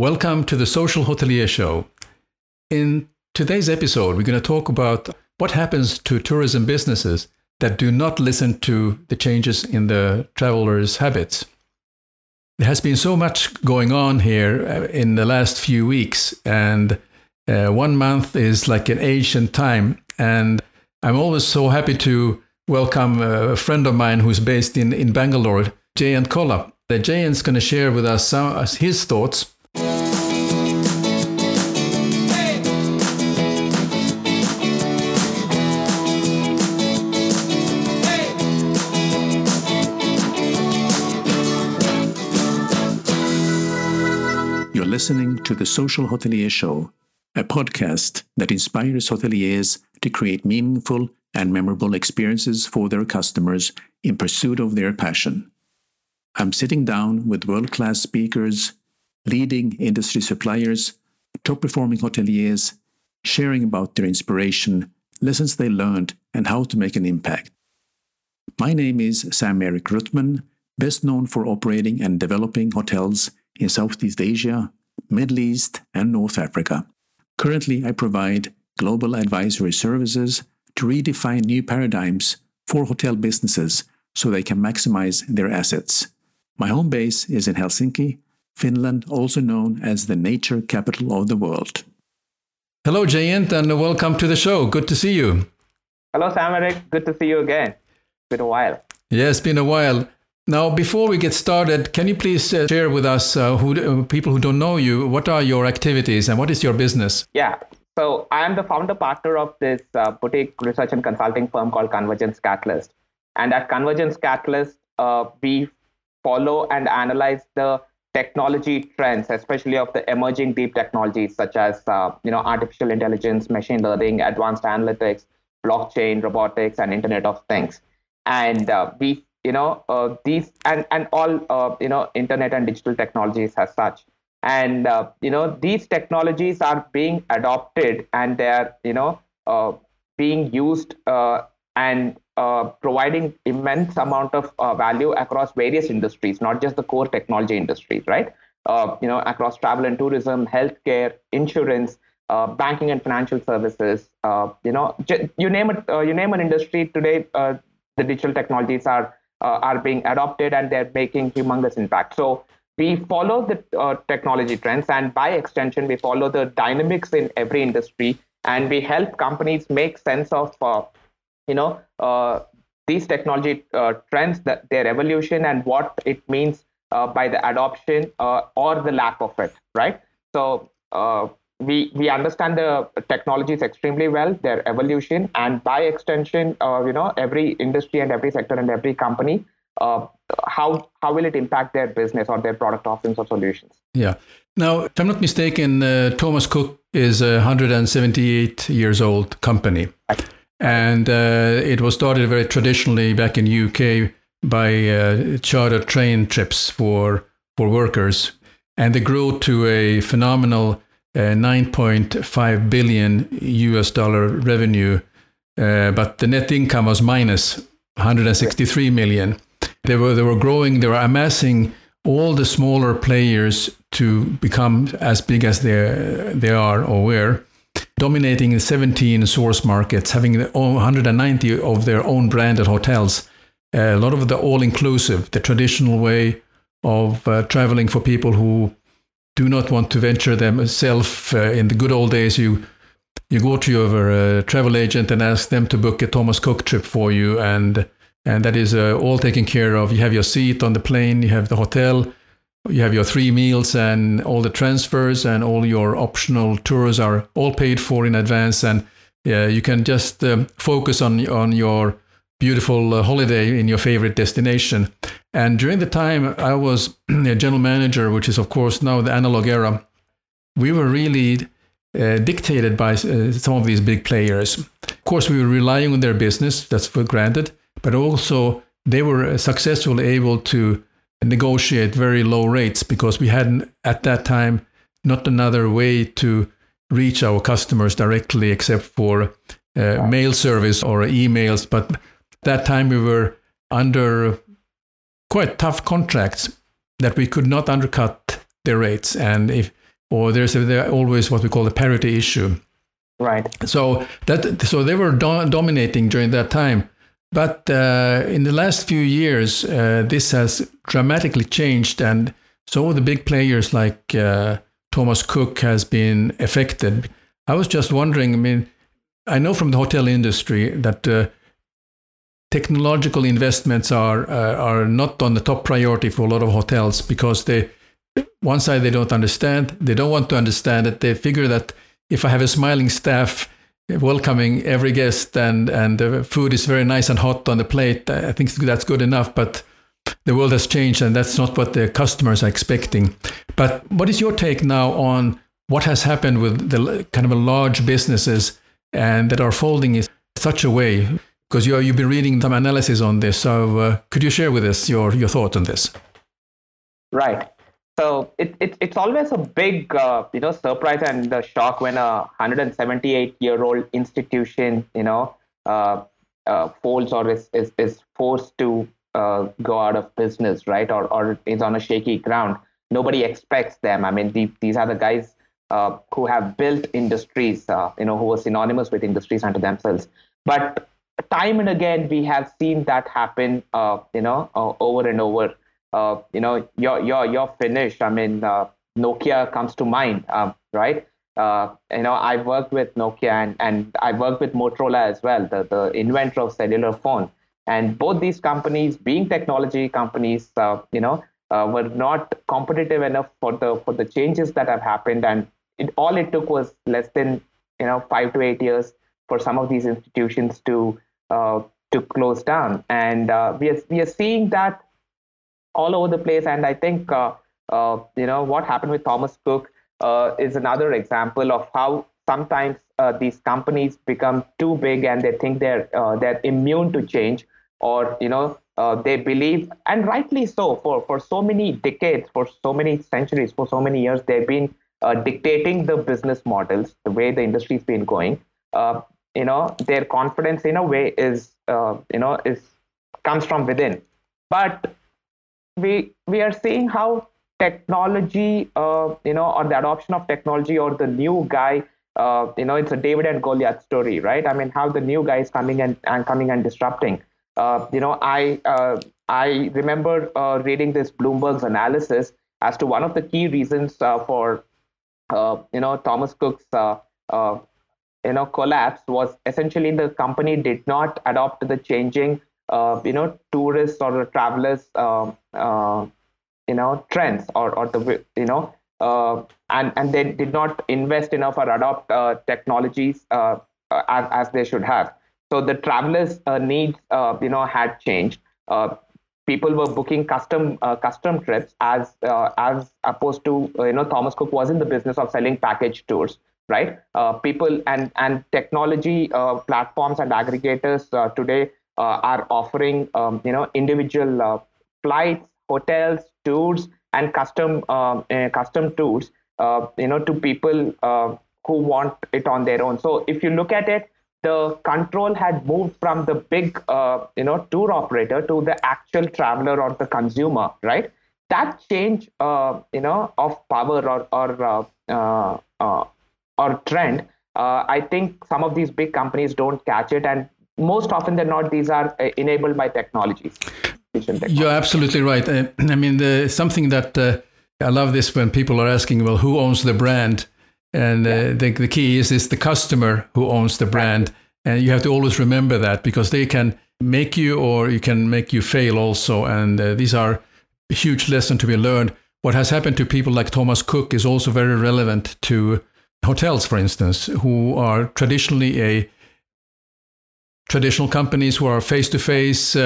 Welcome to the Social Hotelier Show. In today's episode, we're going to talk about what happens to tourism businesses that do not listen to the changes in the travelers' habits. There has been so much going on here uh, in the last few weeks, and uh, one month is like an ancient time. And I'm always so happy to welcome a friend of mine who's based in, in Bangalore, Jayant Kolla. Jayant's going to share with us some, his thoughts listening to the Social Hotelier Show, a podcast that inspires hoteliers to create meaningful and memorable experiences for their customers in pursuit of their passion. I'm sitting down with world class speakers, leading industry suppliers, top performing hoteliers, sharing about their inspiration, lessons they learned, and how to make an impact. My name is Sam Erik Ruttman, best known for operating and developing hotels in Southeast Asia, Middle East, and North Africa. Currently, I provide global advisory services to redefine new paradigms for hotel businesses so they can maximize their assets. My home base is in Helsinki, Finland, also known as the nature capital of the world. Hello, Jayant, and welcome to the show. Good to see you. Hello, Sam Erik. Good to see you again. It's been a while. Yeah, it's been a while. Now, before we get started, can you please uh, share with us, uh, who, uh, people who don't know you, what are your activities and what is your business? Yeah, so I am the founder partner of this uh, boutique research and consulting firm called Convergence Catalyst. And at Convergence Catalyst, uh, we follow and analyze the technology trends, especially of the emerging deep technologies such as uh, you know artificial intelligence, machine learning, advanced analytics, blockchain, robotics, and Internet of Things. And we you know uh, these and and all uh, you know internet and digital technologies as such and uh, you know these technologies are being adopted and they are you know uh, being used uh, and uh, providing immense amount of value across various industries not just the core technology industries right you know across travel and tourism healthcare insurance banking and financial services you know you name it you name an industry today the digital technologies are uh, are being adopted and they're making humongous impact. So we follow the uh, technology trends and by extension, we follow the dynamics in every industry and we help companies make sense of, uh, you know, uh, these technology uh, trends, that their evolution and what it means uh, by the adoption or the lack of it, right? So we we understand the technologies extremely well their evolution and by extension uh, you know every industry and every sector and every company uh, how how will it impact their business or their product offerings or solutions? Yeah. Now if i'm not mistaken uh, thomas cook is a 178 years old company and uh, it was started very traditionally back in uk by uh, charter train trips for for workers and they grew to a phenomenal uh, 9.5 billion US dollar revenue, uh, but the net income was minus 163 million. They were they were growing. They were amassing all the smaller players to become as big as they they are or were, dominating 17 source markets, having 190 of their own branded hotels. A lot of the all-inclusive, the traditional way of uh, traveling for people who do not want to venture themselves. Uh, in the good old days, you you go to your uh, travel agent and ask them to book a Thomas Cook trip for you, and and that is uh, all taken care of. You have your seat on the plane, you have the hotel, you have your three meals, and all the transfers and all your optional tours are all paid for in advance, and yeah, you can just um, focus on on your beautiful uh, holiday in your favorite destination. And during the time I was a general manager, which is, of course, now the analog era, we were really uh, dictated by uh, some of these big players. Of course, we were relying on their business, that's for granted, but also they were successfully able to negotiate very low rates because we hadn't, at that time, not another way to reach our customers directly except for uh, mail service or emails. But that time we were under quite tough contracts that we could not undercut their rates. And if or there's a, there always what we call the parity issue. Right. So that so they were do- dominating during that time, but uh, in the last few years, uh, this has dramatically changed, and so the big players like uh, Thomas Cook has been affected. I was just wondering. I mean, I know from the hotel industry that uh, technological investments are uh, are not on the top priority for a lot of hotels because they one side they don't understand they don't want to understand it they figure that if i have a smiling staff welcoming every guest and and the food is very nice and hot on the plate i think that's good enough but the world has changed and that's not what the customers are expecting but what is your take now on what has happened with the kind of large businesses and that are folding in such a way because you you've been reading some analysis on this. So uh, could you share with us your your thoughts on this? Right. So it, it it's always a big uh, you know surprise and the shock when a 178 year old institution you know uh, uh, folds or is is, is forced to uh, go out of business, right? Or or is on a shaky ground. Nobody expects them. I mean, the, these are the guys uh, who have built industries, uh, you know, who are synonymous with industries unto themselves. But time and again we have seen that happen you know over and over uh, you know your your your Finnish i mean uh, nokia comes to mind um, right? Uh, you know i worked with nokia and, and i worked with motorola as well the, the inventor of cellular phone. And both these companies being technology companies uh, you know were not competitive enough for the for the changes that have happened. And it, all it took was less than you know five to eight years for some of these institutions to uh, to close down. And uh, we are we are seeing that all over the place. And I think uh, uh you know what happened with Thomas Cook uh, is another example of how sometimes uh, these companies become too big and they think they're they're immune to change, or you know they believe, and rightly so, for for so many decades, for so many centuries, for so many years, they've been dictating the business models, the way the industry's been going you know their confidence in a way is uh, you know is comes from within but we we are seeing how technology uh, you know or the adoption of technology or the new guy uh, you know it's a david and goliath story right? I mean how the new guy is coming and, and coming and disrupting. Uh, you know i uh, i remember uh, reading this bloomberg's analysis as to one of the key reasons for you know thomas cook's you know collapse was essentially the company did not adopt the changing uh, you know tourists or travelers uh, uh, you know trends or or the you know uh, and and they did not invest enough or adopt uh, technologies uh, as, as they should have so the travelers needs you know had changed people were booking custom custom trips as as opposed to you know Thomas Cook was in the business of selling package tours right? Uh, people and and technology uh, platforms and aggregators uh, today uh, are offering um, you know individual uh, flights, hotels, tours, and custom um, uh, custom tours you know to people who want it on their own. So if you look at it, the control had moved from the big you know tour operator to the actual traveler or the consumer, right? That change you know of power or or or trend, uh, I think some of these big companies don't catch it, and most often than not, these are uh, enabled by technologies. You're absolutely right. Uh, I mean, the, something that uh, I love this when people are asking, well, who owns the brand? And uh, yeah. the, the key is it's the customer who owns the brand. And you have to always remember that because they can make you or you can make you fail also. And uh, these are a huge lesson to be learned. What has happened to people like Thomas Cook is also very relevant to hotels, for instance, who are traditionally a traditional companies who are face to face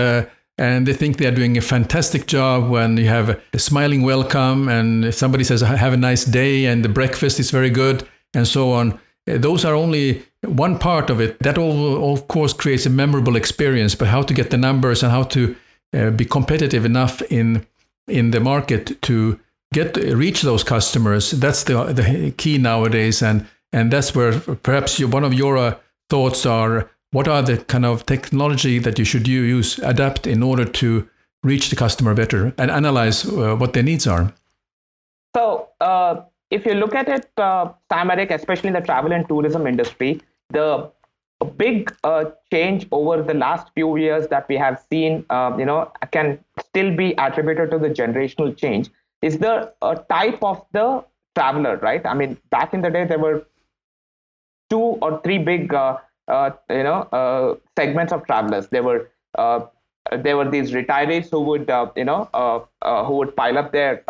and they think they are doing a fantastic job when you have a smiling welcome and somebody says have a nice day and the breakfast is very good and so on those are only one part of it that all of course creates a memorable experience but how to get the numbers and how to uh, be competitive enough in in the market to get reach those customers. That's the the key nowadays, and and that's where perhaps one of your uh, thoughts are. What are the kind of technology that you should use, adapt in order to reach the customer better and analyze uh, what their needs are? So uh, if you look at it, uh, Sam Erik, especially in the travel and tourism industry, the big uh, change over the last few years that we have seen, uh, you know, can still be attributed to the generational change is the uh, type of the traveler, right? I mean, back in the day, there were two or three big, uh, you know, uh, segments of travelers. There were there were these retirees who would, you know, who would pile up their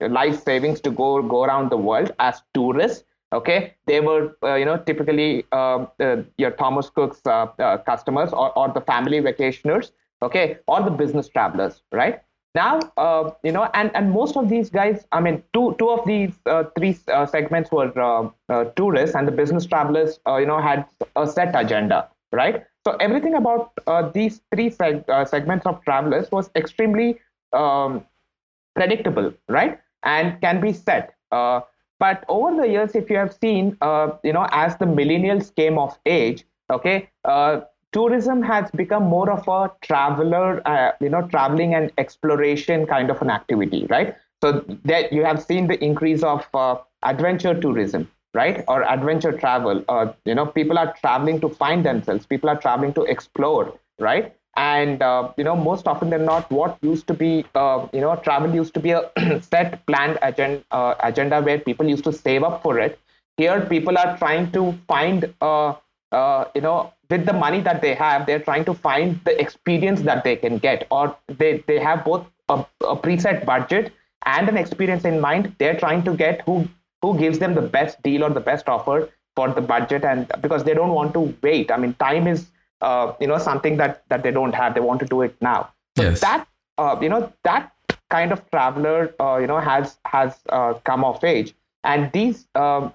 life savings to go go around the world as tourists okay? They were uh, you know typically uh, uh, your thomas cook's uh, uh, customers or, or the family vacationers okay? Or the business travelers right now uh, you know and and most of these guys i mean two two of these three segments were tourists and the business travelers you know had a set agenda right so everything about these three seg- segments of travelers was extremely um, predictable right and can be set. Uh, but over the years, if you have seen, uh, you know, as the millennials came of age, okay, uh, tourism has become more of a traveler, uh, you know, traveling and exploration kind of an activity, right? So that you have seen the increase of uh, adventure tourism, right, or adventure travel. Uh, you know, people are traveling to find themselves. People are traveling to explore, right? and uh, you know most often than not what used to be uh, you know travel used to be a set planned agenda, uh, agenda where people used to save up for it here people are trying to find uh, you know with the money that they have they're trying to find the experience that they can get or they, they have both a, a preset budget and an experience in mind. They're trying to get who who gives them the best deal or the best offer for the budget and because they don't want to wait. I mean time is uh, you know something that that they don't have. They want to do it now. So yes. that uh, you know that kind of traveler uh, you know has has uh, come of age. And these um,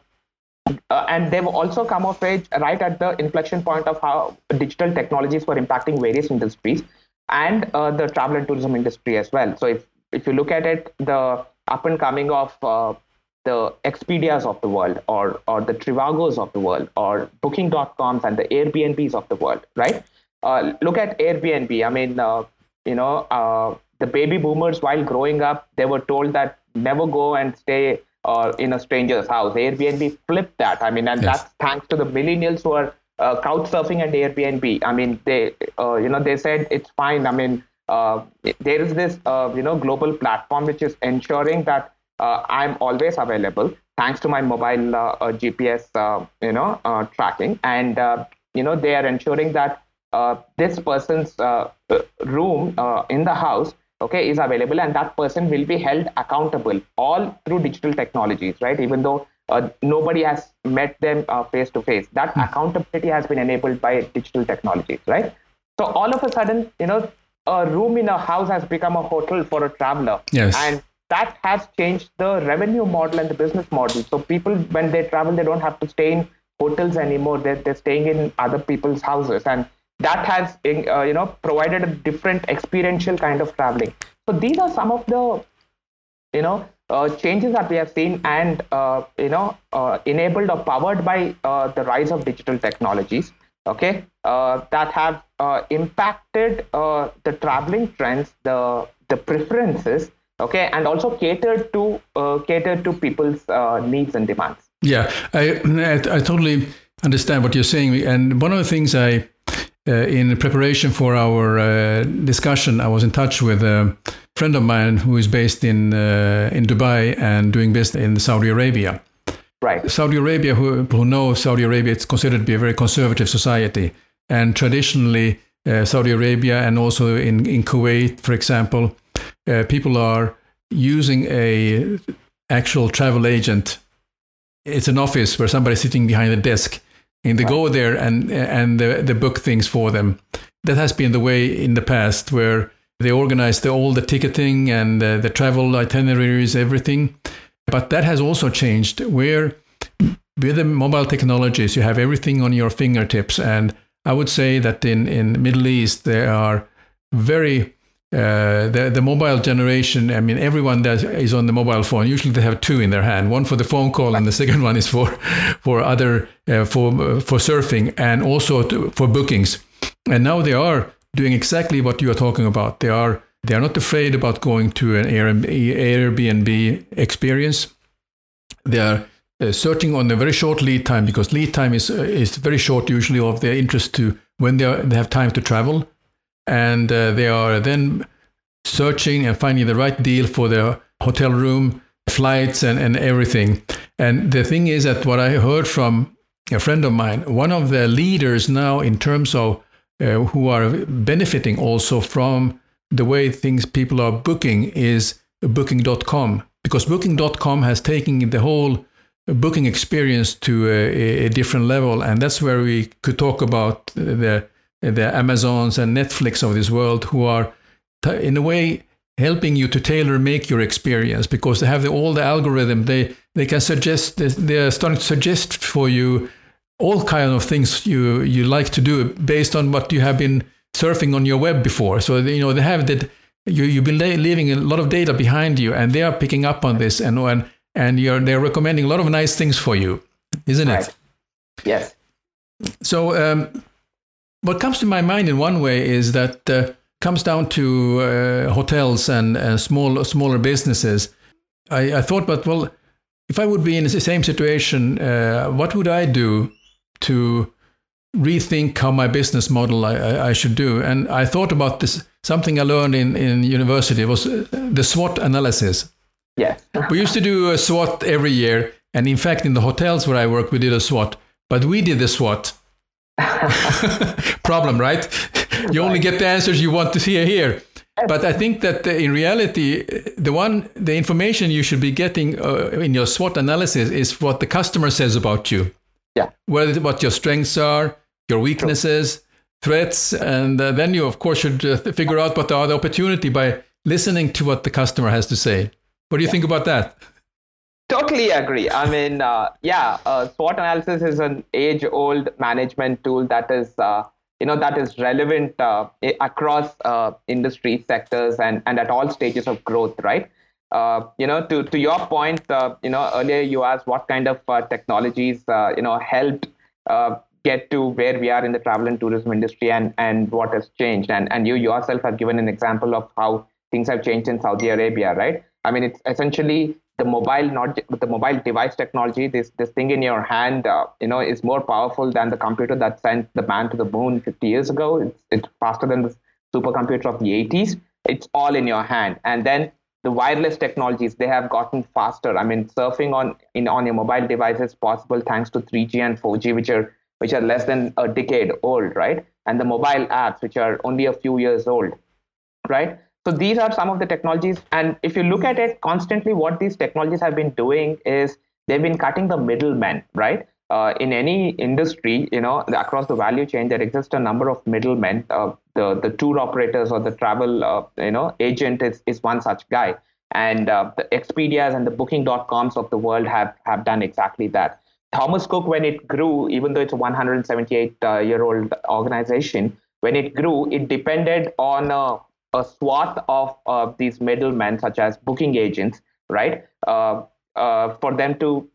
uh, and they've also come of age right at the inflection point of how digital technologies were impacting various industries and uh, the travel and tourism industry as well so if if you look at it the up and coming of the Expedias of the world or, or the Trivagos of the world or Booking.coms and the Airbnbs of the world, right? Uh, look at Airbnb. I mean, uh, you know, uh, the baby boomers, while growing up, they were told that never go and stay uh, in a stranger's house. Airbnb flipped that. I mean, and yes. that's thanks to the millennials who are uh, couch surfing and Airbnb. I mean, they, uh, you know, they said it's fine. I mean, there is this, you know, global platform which is ensuring that uh, I'm always available thanks to my mobile uh, uh, GPS, you know, tracking. And, you know, they are ensuring that this person's room in the house okay is available and that person will be held accountable all through digital technologies right even though uh, nobody has met them face to face that mm. accountability has been enabled by digital technologies right so all of a sudden you know a room in a house has become a hotel for a traveler yes. and that has changed the revenue model and the business model. So people, when they travel, they don't have to stay in hotels anymore. They're, they're staying in other people's houses, and that has uh, you know provided a different experiential kind of traveling. So these are some of the you know uh, changes that we have seen and uh, you know uh, enabled or powered by uh, the rise of digital technologies. Okay, uh, that have impacted the traveling trends, the the preferences okay and also catered to catered to people's needs and demands yeah I, I, I totally understand what you're saying and one of the things i in preparation for our uh, discussion i was in touch with a friend of mine who is based in uh, in dubai and doing business in saudi arabia. Right. Saudi arabia who, who know saudi arabia it's considered to be a very conservative society. And traditionally uh, saudi arabia and also in, in kuwait for example uh, people are using a actual travel agent. It's an office where somebody's sitting behind a desk, and they right. go there and and they, they book things for them. That has been the way in the past, where they organize the, all the ticketing and uh, the travel itineraries, everything. But that has also changed, where with the mobile technologies, you have everything on your fingertips. And I would say that in in Middle East, there are very uh, the the mobile generation. I mean, everyone that is on the mobile phone. Usually, they have two in their hand. One for the phone call, and the second one is for for other uh, for for surfing and also to, for bookings. And now they are doing exactly what you are talking about. They are they are not afraid about going to an Airbnb experience. they are uh, searching on a very short lead time because lead time is uh, is very short usually of their interest to when they are, they have time to travel, and uh, they are then searching and finding the right deal for their hotel room, flights, and, and everything. And the thing is that what I heard from a friend of mine, one of the leaders now in terms of uh, who are benefiting also from the way things people are booking is booking.com because booking.com has taken the whole booking experience to a, a, different level and that's where we could talk about the the amazons and netflix of this world who are in a way helping you to tailor make your experience because they have the, all the algorithm. They they can suggest they're starting to suggest for you all kind of things you you like to do based on what you have been surfing on your web before. So you know they have that you you've been leaving a lot of data behind you and they are picking up on this and and and you're they're recommending a lot of nice things for you isn't right. it yes. So um, what comes to my mind in one way is that uh, comes down to uh, hotels and uh, small smaller businesses. I, I, thought, but well, if I would be in the same situation, uh, what would I do to rethink how my business model I, I, I, should do? And I thought about this something I learned in, in university was uh, the SWOT analysis. Yes. we used to do a SWOT every year, and in fact, in the hotels where I work, we did a SWOT. But we did the SWOT. Problem, right? you only get the answers you want to see here. But I think that in reality, the one, the information you should be getting uh, in your SWOT analysis is what the customer says about you. Yeah. Whether what your strengths are, your weaknesses, True. threats, and uh, then you of course should uh, figure out what are the opportunity by listening to what the customer has to say. What do you yeah. think about that? Totally agree. I mean, uh, yeah, uh, SWOT analysis is an age-old management tool that is uh, you know that is relevant uh, across uh, industry sectors and and at all stages of growth right? Uh, you know to to your point you know earlier you asked what kind of technologies you know helped get to where we are in the travel and tourism industry and and what has changed. And and you yourself have given an example of how things have changed in Saudi Arabia right? I mean it's essentially the mobile not the mobile device technology this this thing in your hand uh, you know is more powerful than the computer that sent the man to the moon 50 years ago. It's, it's faster than the supercomputer of the 80s it's all in your hand. And then the wireless technologies they have gotten faster. I mean surfing on in on your mobile device is possible thanks to 3g and 4g which are which are less than a decade old right? And the mobile apps which are only a few years old right so these are some of the technologies. And if you look at it constantly, what these technologies have been doing is they've been cutting the middlemen, right? Uh, in any industry, you know, across the value chain, there exists a number of middlemen. Uh, the the tour operators or the travel, uh, you know, agent is is one such guy. And uh, the Expedias and the Booking.coms of the world have have done exactly that. Thomas Cook, when it grew, even though it's a 178 uh, year old organization, when it grew, it depended on a a swath of uh, these middlemen, such as booking agents, right, uh, uh, for them to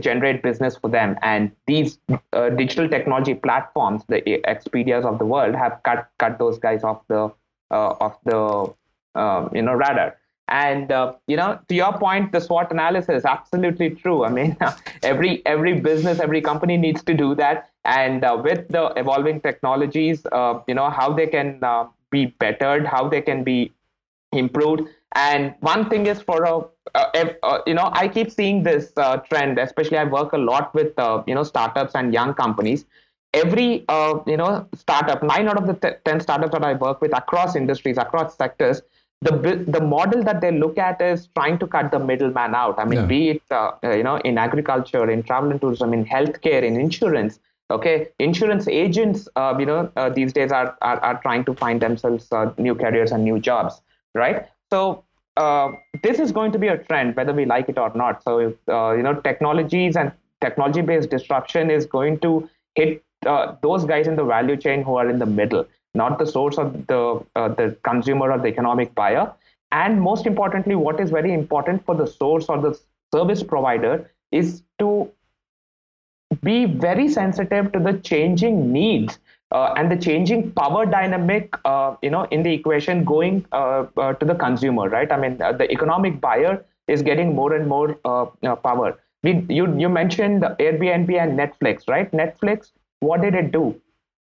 generate business for them. And these uh, digital technology platforms, the Expedias of the world, have cut cut those guys off the uh, off the um, you know radar. And uh, you know, to your point, the SWOT analysis is absolutely true. I mean, every every business, every company needs to do that. And with the evolving technologies, you know, how they can be bettered, how they can be improved. And one thing is for a, uh, uh, you know, I keep seeing this uh, trend, especially I work a lot with, uh, you know, startups and young companies. Every, uh, you know, startup, nine out of the t- 10 startups that I work with across industries, across sectors, the the model that they look at is trying to cut the middleman out. I mean, yeah. be it uh, you know in agriculture, in travel and tourism, in healthcare, in insurance okay? Insurance agents uh, you know uh, these days are, are, are trying to find themselves uh, new careers and new jobs right? So uh, this is going to be a trend whether we like it or not. So uh, you know technologies and technology based disruption is going to hit uh, those guys in the value chain who are in the middle not the source of the the consumer or the economic buyer. And most importantly what is very important for the source or the service provider is to be very sensitive to the changing needs uh, and the changing power dynamic, uh, you know, in the equation going uh, uh to the consumer, right? I mean, uh, the economic buyer is getting more and more uh, power. we you you mentioned Airbnb and Netflix, right? Netflix, what did it do?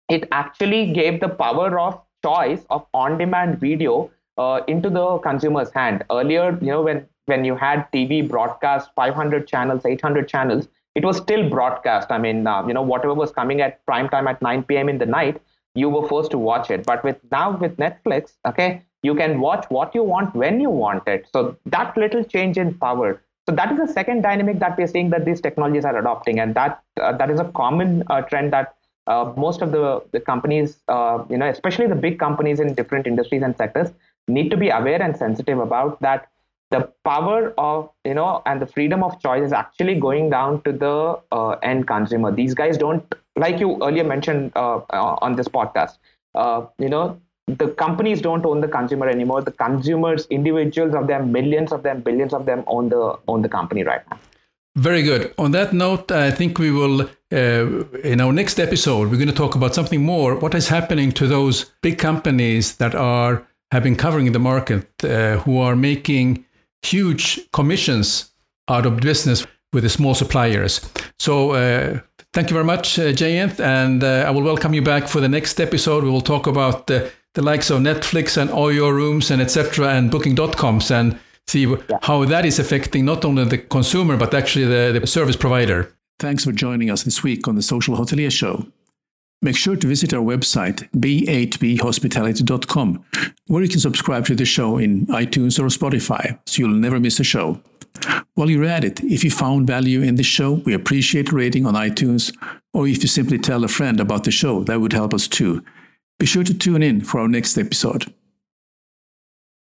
It actually gave the power of choice of on-demand video uh, into the consumer's hand. Earlier, you know, when when you had TV broadcast 500 channels, 800 channels, it was still broadcast. I mean, uh, you know, whatever was coming at prime time at 9 p.m. in the night, you were forced to watch it. But with now with Netflix, okay, you can watch what you want when you want it. So that little change in power. So that is the second dynamic that we're seeing that these technologies are adopting, and that uh, that is a common uh, trend that uh, most of the, the companies, uh, you know, especially the big companies in different industries and sectors, need to be aware and sensitive about that the power of you know and the freedom of choice is actually going down to the uh, end consumer. These guys don't like you earlier mentioned uh, uh, on this podcast uh, you know the companies don't own the consumer anymore. The consumers individuals of them millions of them billions of them own the own the company right now. Very good. On that note i think we will uh, in our next episode we're going to talk about something more. What is happening to those big companies that are have been covering the market uh, who are making huge commissions out of business with the small suppliers. So uh, thank you very much, uh, Jayant, and uh, I will welcome you back for the next episode. We will talk about the, the likes of Netflix and Oyo Rooms and etc. and Booking.coms and see yeah. how that is affecting not only the consumer but actually the, the service provider. Thanks for joining us this week on the Social Hotelier Show. Make sure to visit our website, b8bhospitality.com, where you can subscribe to the show in iTunes or Spotify so you'll never miss a show. While you're at it, if you found value in the show, we appreciate rating on iTunes, or if you simply tell a friend about the show, that would help us too. Be sure to tune in for our next episode.